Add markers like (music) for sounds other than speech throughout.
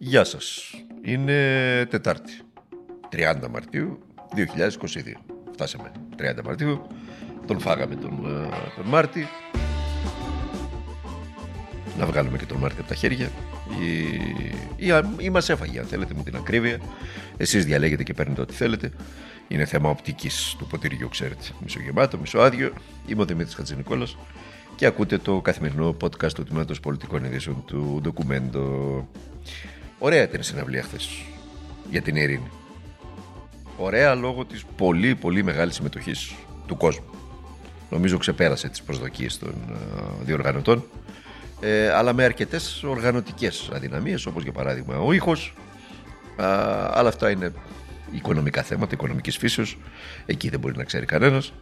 Γεια σας. Είναι Τετάρτη, 30 Μαρτίου 2022. Φτάσαμε 30 Μαρτίου. Τον φάγαμε τον, ε, τον Μάρτι. Να βγάλουμε και τον Μάρτι από τα χέρια. Ή, ή, ή μας έφαγε αν θέλετε με την ακρίβεια. Εσείς διαλέγετε και παίρνετε ό,τι θέλετε. Είναι θέμα οπτικής του ποτηριού, ξέρετε. Μισογεμάτο, μισοάδιο. Είμαι ο Δημήτρης Χατζηνικόλας και ακούτε το καθημερινό podcast του Τμήματος Πολιτικών Ειδήσεων του Ντοκουμέντο. Ωραία ήταν η συναυλία χθες για την ειρήνη. Ωραία λόγω της πολύ πολύ μεγάλης συμμετοχής του κόσμου. Νομίζω ξεπέρασε τις προσδοκίες των ε, διοργανωτών ε, αλλά με αρκετές οργανωτικές αδυναμίες όπως για παράδειγμα ο ήχος αλλά αυτά είναι οικονομικά θέματα, οικονομικής φύσεως εκεί δεν μπορεί να ξέρει κανένας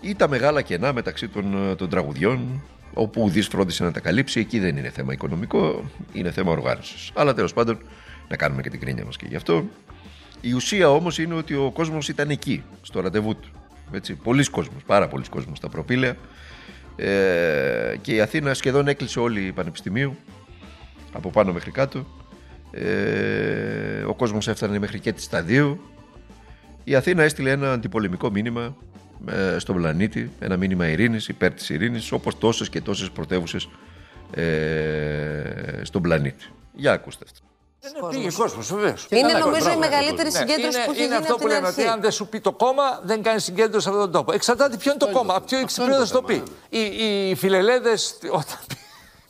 ή τα μεγάλα κενά μεταξύ των, των τραγουδιών όπου ουδής φρόντισε να τα καλύψει εκεί δεν είναι θέμα οικονομικό είναι θέμα οργάνωσης. Αλλά τέλος πάντων να κάνουμε και την κρίνια μας και γι' αυτό. Η ουσία όμως είναι ότι ο κόσμος ήταν εκεί στο ραντεβού του. Έτσι, πολλοί κόσμος, πάρα πολλοί κόσμος στα προπήλαια ε, και η Αθήνα σχεδόν έκλεισε όλη η Πανεπιστημίου από πάνω μέχρι κάτω. Ε, ο κόσμος έφτανε μέχρι και τη σταδίου. Η Αθήνα έστειλε ένα αντιπολεμικό μήνυμα ε, στον πλανήτη, ένα μήνυμα ειρήνης, υπέρ της ειρήνης, όπως τόσες και τόσες πρωτεύουσες ε, στον πλανήτη. Για ακούστε αυτό. Πήγε κόσμος, βεβαίως. Είναι νομίζω η μεγαλύτερη συγκέντρωση που έχει Είναι γίνει αυτό από που την λέμε ότι αρχή. αν δεν σου πει το κόμμα, δεν κάνει συγκέντρωση σε αυτόν τον τόπο. Εξαρτάται ποιο είναι το κόμμα. Από ποιο εξυπηρετό θα το πει. Οι, οι φιλελέδες (laughs) όταν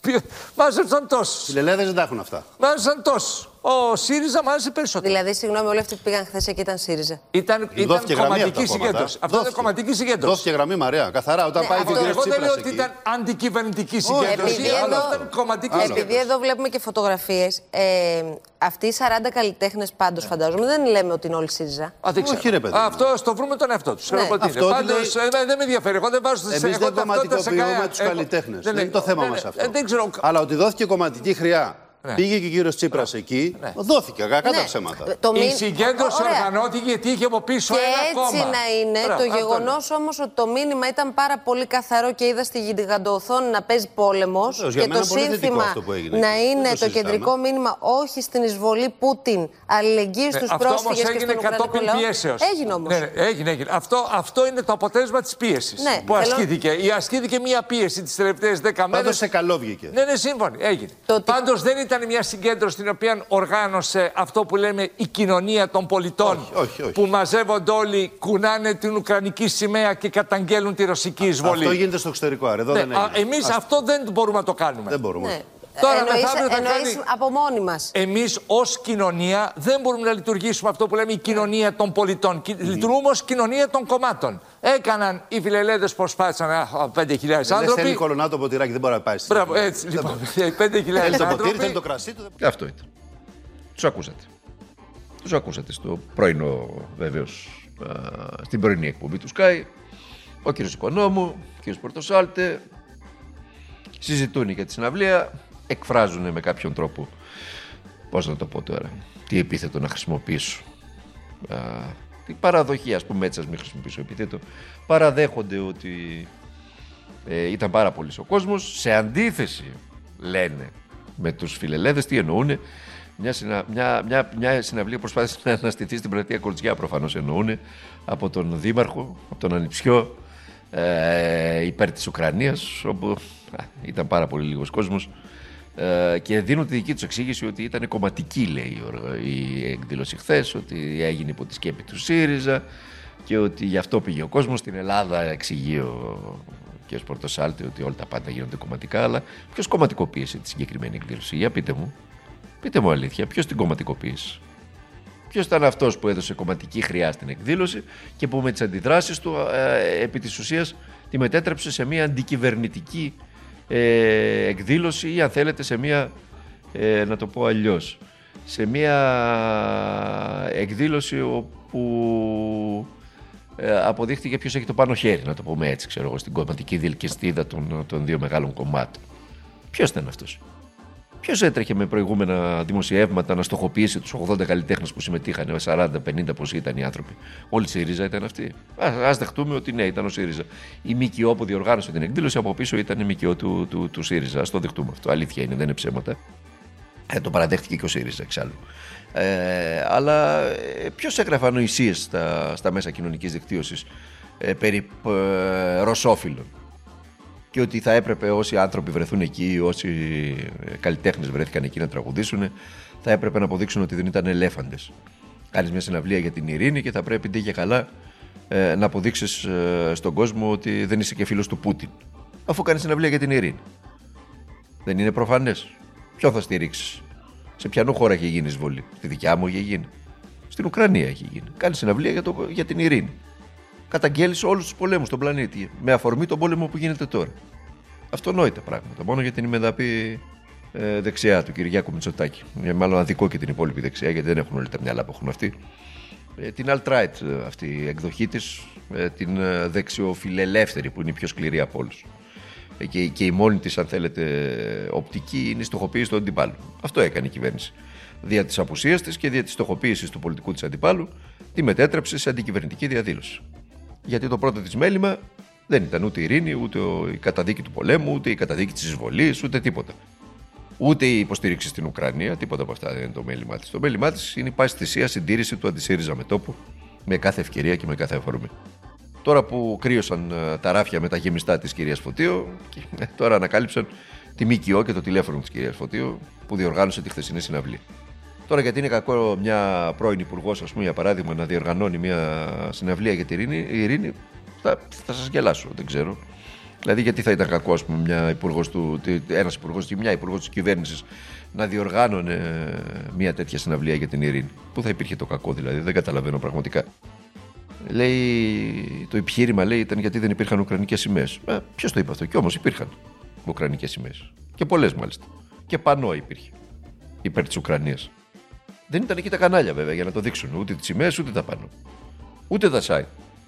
πει- μάζεψαν τόσου. Φιλελέδες δεν τα έχουν αυτά. Μάζεψαν τόσου. Ο ΣΥΡΙΖΑ μάζεψε περισσότερο. Δηλαδή, συγγνώμη, όλοι αυτοί που πήγαν χθες εκεί ήταν ΣΥΡΙΖΑ. Ήταν, ήταν Δόθηκε γραμμή από κομματική τα κόμματα. συγκέντρωση. Αυτό είναι Δόθηκε. κομματική συγκέντρωση. Δόθηκε γραμμή Μαρία. Καθαρά όταν Ναι, πάει αυτό και ο Εγώ κύριο δεν λέω Τσίπρας ότι εκεί. ήταν αντικυβερνητική συγκέντρωση. επειδή αλλά εδώ- ήταν κομματική Επειδή συγκέντρωση. εδώ βλέπουμε και φωτογραφίες, ε, αυτοί οι 40 καλλιτέχνες πάντως φαντάζομαι δεν λέμε ότι είναι όλοι ΣΥΡΙΖΑ. Α, δεν ξέρω. Όχι, ρε παιδί. Α, Αυτό στο βρούμε τον εαυτό τους. Ναι. Αυτό Πάντως ότι δεν με ενδιαφέρει. Εγώ δεν βάζω Εμείς δεν κομματικοποιούμε τους καλλιτέχνες. Δεν είναι το θέμα μας αυτό. Ε, Δεν ξέρω. Αλλά ότι δόθηκε κομματική χρειά. Ναι. Πήγε και ο κύριος Τσίπρας εκεί. Δόθηκε. Κακά τα Ναι. ψέματα. Το Η μη- συγκέντρωση Ωραία. οργανώθηκε γιατί είχε από πίσω Και ένα έτσι κόμμα. να είναι. Μπράβο, το αυτό γεγονός είναι. όμως ότι το μήνυμα ήταν πάρα πολύ καθαρό και είδα στη γιγαντοοθόνη να παίζει πόλεμος. Βεβαίως, για Και μένα το πολύ θετικό σύνθημα αυτό που έγινε να εκεί. είναι Δεν το, το συζητάμε. κεντρικό μήνυμα όχι στην εισβολή Πούτιν, αλληλεγγύη Ναι, στους αυτό όμως πρόσφυγες και έγινε στον Ουκρανικό κατόπιν λαό. πιέσεως. Έγινε όμως. Ναι, ναι, έγινε, έγινε. Αυτό, αυτό είναι το αποτέλεσμα της πίεσης Ναι, που θέλω- ασκήθηκε. Ή ασκήθηκε μια πίεση τις τελευταίες δέκα μέρες. Πάντω σε καλό βγήκε. Ναι, ναι, σύμφωνοι. Έγινε. Το ότι- Πάντως δεν ήταν μια συγκέντρωση την οποία οργάνωσε αυτό που λέμε η κοινωνία των πολιτών. Όχι, όχι, όχι. Που μαζεύονται όλοι, κουνάνε την Ουκρανική σημαία και καταγγέλουν τη ρωσική εισβολή. Αυτό γίνεται στο εξωτερικό. άρα, Εδώ Ναι, δεν έγινε. Εμείς Ας- αυτό δεν μπορούμε να το κάνουμε. Δεν μπορούμε. Ναι. Τώρα Εννοείς- μεθαύριο θα εννοείς κάνει- από μόνοι μας. Εμείς ως κοινωνία δεν μπορούμε να λειτουργήσουμε αυτό που λέμε η κοινωνία των πολιτών. Κι- Λειτουργούμε ως κοινωνία των κομμάτων. Έκαναν οι φιλελέδες προσπάθησαν. Α, 5.000 Δεν θέλει άνθρωποι. κολονάτο ποτηράκι, δεν μπορεί να πάει. στην- Μπράβο, έτσι Δεν λοιπόν. μπορεί. 5.000 Θέλει το ποτήρι, άνθρωποι. θέλει το κρασί του. δεν- Και αυτό ήταν. Τους ακούσατε. Τους ακούσατε στο πρωινό, βεβαίως, στην πρωινή εκπομπή του Sky. Ο κύριος Οικονόμου, ο κύριος Πορτοσάλτε. Συζητούν για τη συναυλία. Εκφράζουν με κάποιον τρόπο. Πώς να το πω τώρα. Τι επίθετο να χρησιμοποιήσω. Α, την παραδοχή, ας πούμε έτσι, ας μην χρησιμοποιήσω επίθετο. Παραδέχονται ότι ε, ήταν πάρα πολύς ο κόσμος. Σε αντίθεση, λένε, με τους φιλελέδες, τι εννοούν. Μια, συνα, μια, μια, μια συναυλία προσπάθησε να αναστηθεί στην πλατεία Κορτσιά, προφανώς εννοούν, από τον Δήμαρχο, από τον Ανιψιό, ε, υπέρ της Ουκρανίας, όπου α, ήταν πάρα πολύ λίγος κόσμος. Ε, και δίνουν τη δική τους εξήγηση ότι ήταν κομματική, λέει η οργ- η εκδήλωση χθες, ότι έγινε υπό τη σκέπη του ΣΥΡΙΖΑ και ότι γι' αυτό πήγε ο κόσμος. Στην Ελλάδα εξηγεί ο κ. Πορτοσάλτη ότι όλα τα πάντα γίνονται κομματικά, αλλά ποιος κομματικοποίησε τη συγκεκριμένη εκδήλωση; Για πείτε μου. Πείτε μου αλήθεια, ποιος την κομματικοποίησε; Ποιος ήταν αυτός που έδωσε κομματική χρειά στην εκδήλωση και που με τις αντιδράσεις του ε, επί της ουσίας τη μετέτρεψε σε μια αντικυβερνητική ε, εκδήλωση ή αν θέλετε σε μια, ε, να το πω αλλιώς, σε μια εκδήλωση όπου ε, αποδείχτηκε ποιος έχει το πάνω χέρι, να το πούμε έτσι, ξέρω εγώ, στην κομματική διελκυστίδα των, των δύο μεγάλων κομμάτων. Ποιος ήταν αυτός; Ποιος έτρεχε με προηγούμενα δημοσιεύματα να στοχοποιήσει τους 80 καλλιτέχνες που συμμετείχαν, 40-50 πώ ήταν οι άνθρωποι; Όλοι η ΣΥΡΙΖΑ ήταν αυτοί. Α δεχτούμε ότι ναι, ήταν ο ΣΥΡΙΖΑ. Η ΜΚΟ που διοργάνωσε την εκδήλωση από πίσω ήταν η ΜΚΟ του, του, του ΣΥΡΙΖΑ. Α το δεχτούμε αυτό. Αλήθεια είναι, δεν είναι ψέματα. Ε, το παραδέχτηκε και ο ΣΥΡΙΖΑ εξάλλου. Ε, αλλά ε, ποιος έγραφε ανοησίες στα, στα μέσα κοινωνικής δικτύωσης ε, περί ε, ρωσόφιλων; Και ότι θα έπρεπε όσοι άνθρωποι βρεθούν εκεί, όσοι ε, καλλιτέχνες βρέθηκαν εκεί να τραγουδήσουν, θα έπρεπε να αποδείξουν ότι δεν ήταν ελέφαντες. Κάνεις μια συναυλία για την ειρήνη και θα πρέπει ντε και καλά ε, να αποδείξεις ε, στον κόσμο ότι δεν είσαι και φίλος του Πούτιν. Αφού κάνεις συναυλία για την ειρήνη. Δεν είναι προφανές. Ποιο θα στηρίξεις; Σε ποιανού χώρα έχει γίνει εισβολή; Στη δικιά μου έχει γίνει. Στην Ουκρανία έχει γίνει. Κάνεις συναυλία για, το, για την ειρήνη. Καταγγέλεις όλους τους πολέμους στον πλανήτη. Με αφορμή τον πόλεμο που γίνεται τώρα. Αυτονόητα πράγματα. Μόνο για την ημεδαπή ε, δεξιά του Κυριάκου Μητσοτάκη. Ε, μάλλον αδικό και την υπόλοιπη δεξιά, γιατί δεν έχουν όλοι τα μυαλά που έχουν αυτοί. Ε, την alt-right ε, αυτή η εκδοχή της, ε, την ε, δεξιοφιλελεύθερη που είναι η πιο σκληρή από όλους. Ε, και, και η μόνη της, αν θέλετε, οπτική είναι η στοχοποίηση του αντιπάλου. Αυτό έκανε η κυβέρνηση. Δια της απουσίας της και δια της στοχοποίησης του πολιτικού της αντιπάλου, τη μετέτρεψε σε αντικυβερνητική διαδήλωση. Γιατί το πρώτο της μέλημα δεν ήταν ούτε η ειρήνη, ούτε η καταδίκη του πολέμου, ούτε η καταδίκη της εισβολής, ούτε τίποτα. Ούτε η υποστήριξη στην Ουκρανία, τίποτα από αυτά δεν είναι το μέλημά της. Το μέλημά της είναι η πάση θυσία συντήρηση του αντισύριζα με τόπο με κάθε ευκαιρία και με κάθε αφορμή. Τώρα που κρύωσαν ε, τα ράφια με τα γεμιστά της κυρίας Φωτίου, και ε, τώρα ανακάλυψαν τη ΜΚΟ και το τηλέφωνο της κυρίας Φωτίου που διοργάνωσε τη χθεσινή συναυλία. Τώρα γιατί είναι κακό μια πρώην υπουργός, ας πούμε, για παράδειγμα, να διοργανώνει μια συναυλία για την ειρήνη, η ειρήνη θα, θα σας γελάσω, δεν ξέρω. Δηλαδή, γιατί θα ήταν κακό, ας πούμε, μια υπουργός του, ένας υπουργός και μια υπουργός της κυβέρνησης να διοργάνωνε μια τέτοια συναυλία για την ειρήνη; Πού θα υπήρχε το κακό, δηλαδή, δεν καταλαβαίνω πραγματικά. Λέει, το επιχείρημα λέει ήταν γιατί δεν υπήρχαν Ουκρανικές σημαίες. Ε, Ποιος το είπε αυτό, κι όμως υπήρχαν Ουκρανικές σημαίες. Και πολλές μάλιστα. Και πανό υπήρχε υπέρ της Ουκρανίας. Δεν ήταν εκεί τα κανάλια βέβαια για να το δείξουν. Ούτε τις σημαίες ούτε τα πάνω. Ούτε τα site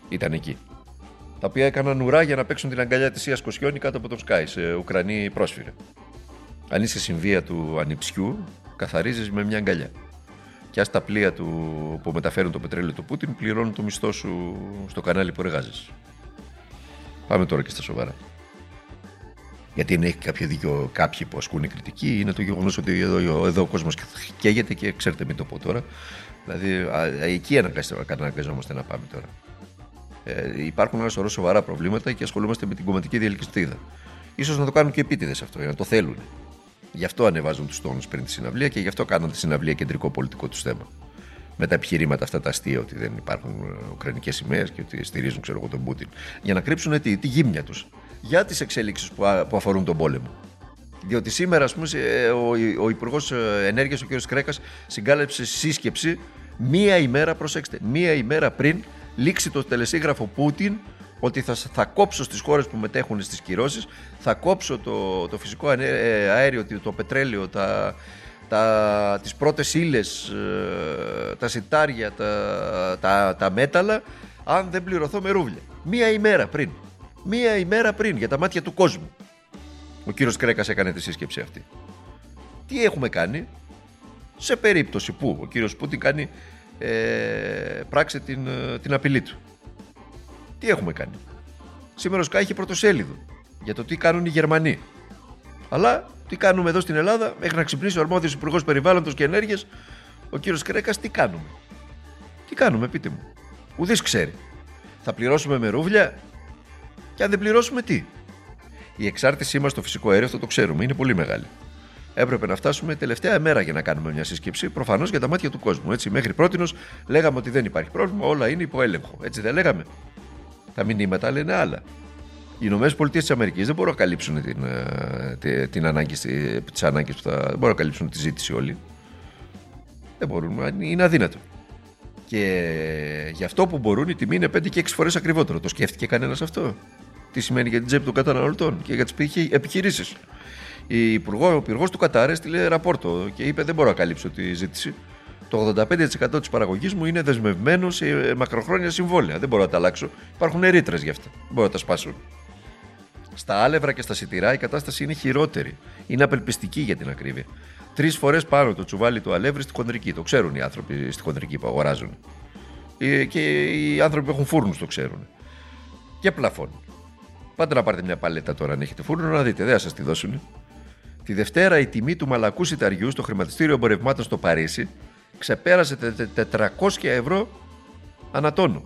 ήταν εκεί τα οποία έκαναν ουρά για να παίξουν την αγκαλιά της Ίας Κοσιόνη κάτω από τον Σκάι σε Ουκρανοί πρόσφυρε. Αν είσαι συμβία του ανιψιού, καθαρίζεις με μια αγκαλιά. Και ας τα πλοία του που μεταφέρουν το πετρέλαιο του Πούτιν πληρώνουν το μισθό σου στο κανάλι που εργάζεσαι. Πάμε τώρα και στα σοβαρά. Γιατί αν έχει κάποιο δίκιο κάποιοι που ασκούν κριτική, είναι το γεγονός ότι εδώ, εδώ ο κόσμος καίγεται και ξέρετε, μην το πω τώρα. Δηλαδή, εκεί αναγκαζόμαστε να πάμε τώρα. Ε, υπάρχουν ένα σωρό σοβαρά προβλήματα και ασχολούμαστε με την κομματική διαλυκιστίδα. σω να το κάνουν και επίτηδες αυτό, για να το θέλουν. Γι' αυτό ανεβάζουν τους τόνους πριν τη συναυλία και γι' αυτό κάνουν τη συναυλία κεντρικό πολιτικό τους θέμα. Με τα επιχειρήματα αυτά τα αστεία ότι δεν υπάρχουν ε, ουκρανικές σημαίες και ότι στηρίζουν ξέρω εγώ, τον Πούτιν. Για να κρύψουν τη, τη γύμνια τους για τις εξέλιξει που, που αφορούν τον πόλεμο. Διότι σήμερα, ας πούμε, ε, ο, ο Υπουργός ε, Ενέργειας, ο κ. Κρέκας, συγκάλεψε σύσκεψη μία ημέρα, προσέξτε, μία ημέρα πριν λήξει το τελεσίγραφο Πούτιν ότι θα, θα κόψω στις χώρες που μετέχουν στις κυρώσεις, θα κόψω το, το φυσικό ε, αέριο, το πετρέλαιο, τα, τα, τις πρώτες ύλες, ε, τα σιτάρια, τα, τα, τα μέταλλα, αν δεν πληρωθώ με ρούβλια. Μία ημέρα πριν. Μία ημέρα πριν για τα μάτια του κόσμου. Ο κύριος Κρέκας έκανε τη σύσκεψη αυτή. Τι έχουμε κάνει; Σε περίπτωση που ο κύριος Πούτιν κάνει ε, πράξει την, ε, την απειλή του. Τι έχουμε κάνει; Σήμερα ο Σκάι έχει πρωτοσέλιδο για το τι κάνουν οι Γερμανοί. Αλλά τι κάνουμε εδώ στην Ελλάδα, μέχρι να ξυπνήσει ο αρμόδιος Υπουργός Περιβάλλοντος και Ενέργειας, ο κύριος Κρέκας, τι κάνουμε; Τι κάνουμε, πείτε μου; Ουδής ξέρει. Θα πληρώσουμε με ρούβλια και αν δεν πληρώσουμε τι; Η εξάρτησή μας στο φυσικό αέριο, αυτό το ξέρουμε, είναι πολύ μεγάλη έπρεπε να φτάσουμε τελευταία μέρα για να κάνουμε μια σύσκεψη. Προφανώς για τα μάτια του κόσμου. Έτσι, μέχρι πρώτη λέγαμε ότι δεν υπάρχει πρόβλημα, όλα είναι υπό έλεγχο. Έτσι δεν λέγαμε. Τα μηνύματα λένε άλλα. Οι Ηνωμένες Πολιτείες της Αμερικής δεν μπορούν να καλύψουν την, ε, την ανάγκη, τις ανάγκες που θα. Δεν μπορούν να καλύψουν τη ζήτηση όλοι. Δεν μπορούν. Είναι αδύνατο. Και γι' αυτό που μπορούν η τιμή είναι 5 και 6 φορές ακριβότερο. Το σκέφτηκε κανένας αυτό; Τι σημαίνει για την τσέπη των καταναλωτών και για τις επιχειρήσεις η υπουργό, ο υπουργός του Κατάρ έστειλε ραπόρτο και είπε: Δεν μπορώ να καλύψω τη ζήτηση. Το 85% της παραγωγής μου είναι δεσμευμένο σε μακροχρόνια συμβόλαια. Δεν μπορώ να τα αλλάξω. Υπάρχουν ρήτρες γι' αυτά. Δεν μπορώ να τα σπάσω. Στα άλευρα και στα σιτηρά η κατάσταση είναι χειρότερη. Είναι απελπιστική για την ακρίβεια. Τρεις φορές πάνω το τσουβάλι του αλεύρι στη χοντρική. Το ξέρουν οι άνθρωποι στη χοντρική που αγοράζουν. Ε, και οι άνθρωποι που έχουν φούρνους το ξέρουν. Και πλαφών. Πάτε να πάρετε μια παλέτα τώρα αν έχετε φούρνο να δείτε. Δεν θα σας τη δώσουν. Τη Δευτέρα η τιμή του μαλακού σιταριού στο χρηματιστήριο εμπορευμάτων στο Παρίσι ξεπέρασε τα 400 ευρώ ανατόνο.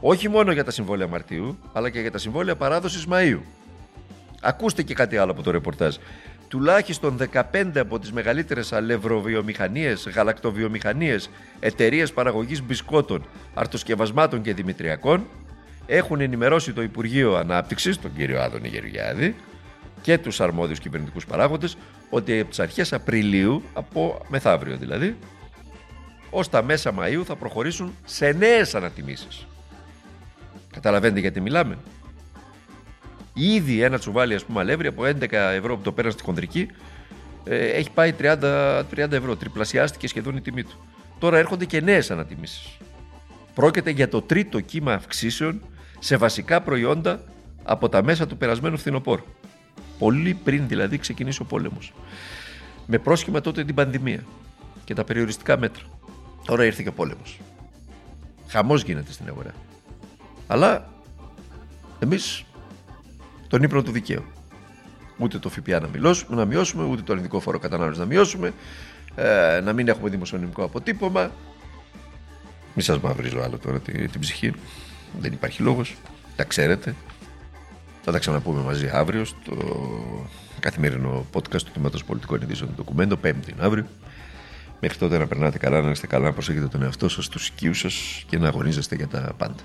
Όχι μόνο για τα συμβόλαια Μαρτίου, αλλά και για τα συμβόλαια παράδοσης Μαΐου. Ακούστε και κάτι άλλο από το ρεπορτάζ. Τουλάχιστον 15 από τις μεγαλύτερες αλευροβιομηχανίες, γαλακτοβιομηχανίες, εταιρείες παραγωγής μπισκότων, αρτοσκευασμάτων και δημητριακών έχουν ενημερώσει το Υπουργείο Ανάπτυξης, τον κύριο Άδωνη Γεωργιάδη, και τους αρμόδιους κυβερνητικούς παράγοντες ότι από τις αρχές Απριλίου, από μεθαύριο δηλαδή, ως τα μέσα Μαΐου θα προχωρήσουν σε νέες ανατιμήσεις. Καταλαβαίνετε γιατί μιλάμε; Ήδη ένα τσουβάλι ας πούμε αλεύρι από 11 ευρώ που το πέρασε στη χονδρική ε, έχει πάει 30, 30 ευρώ. Τριπλασιάστηκε σχεδόν η τιμή του. Τώρα έρχονται και νέες ανατιμήσεις. Πρόκειται για το τρίτο κύμα αυξήσεων σε βασικά προϊόντα από τα μέσα του περασμένου φθινοπόρου. Πολύ πριν δηλαδή ξεκινήσει ο πόλεμος. Με πρόσχημα τότε την πανδημία και τα περιοριστικά μέτρα. Τώρα ήρθε και ο πόλεμος. Χαμός γίνεται στην αγορά. Αλλά εμείς τον ύπνο του δικαίου. Ούτε το ΦΠΑ να, μιλώσουμε, να μειώσουμε, ούτε το ελληνικό φόρο κατανάλωσης να μειώσουμε, ε, να μην έχουμε δημοσιονομικό αποτύπωμα. Μη σας μαυρίζω άλλο τώρα την, την ψυχή. Δεν υπάρχει λόγος. Τα ξέρετε. Θα τα ξαναπούμε μαζί αύριο στο καθημερινό podcast του Τμήματος Πολιτικών Ειδήσεων Ντοκουμέντο, Πέμπτη αύριο. Μέχρι τότε να περνάτε καλά, να είστε καλά, να προσέχετε τον εαυτό σας, τους οικείους σας και να αγωνίζεστε για τα πάντα.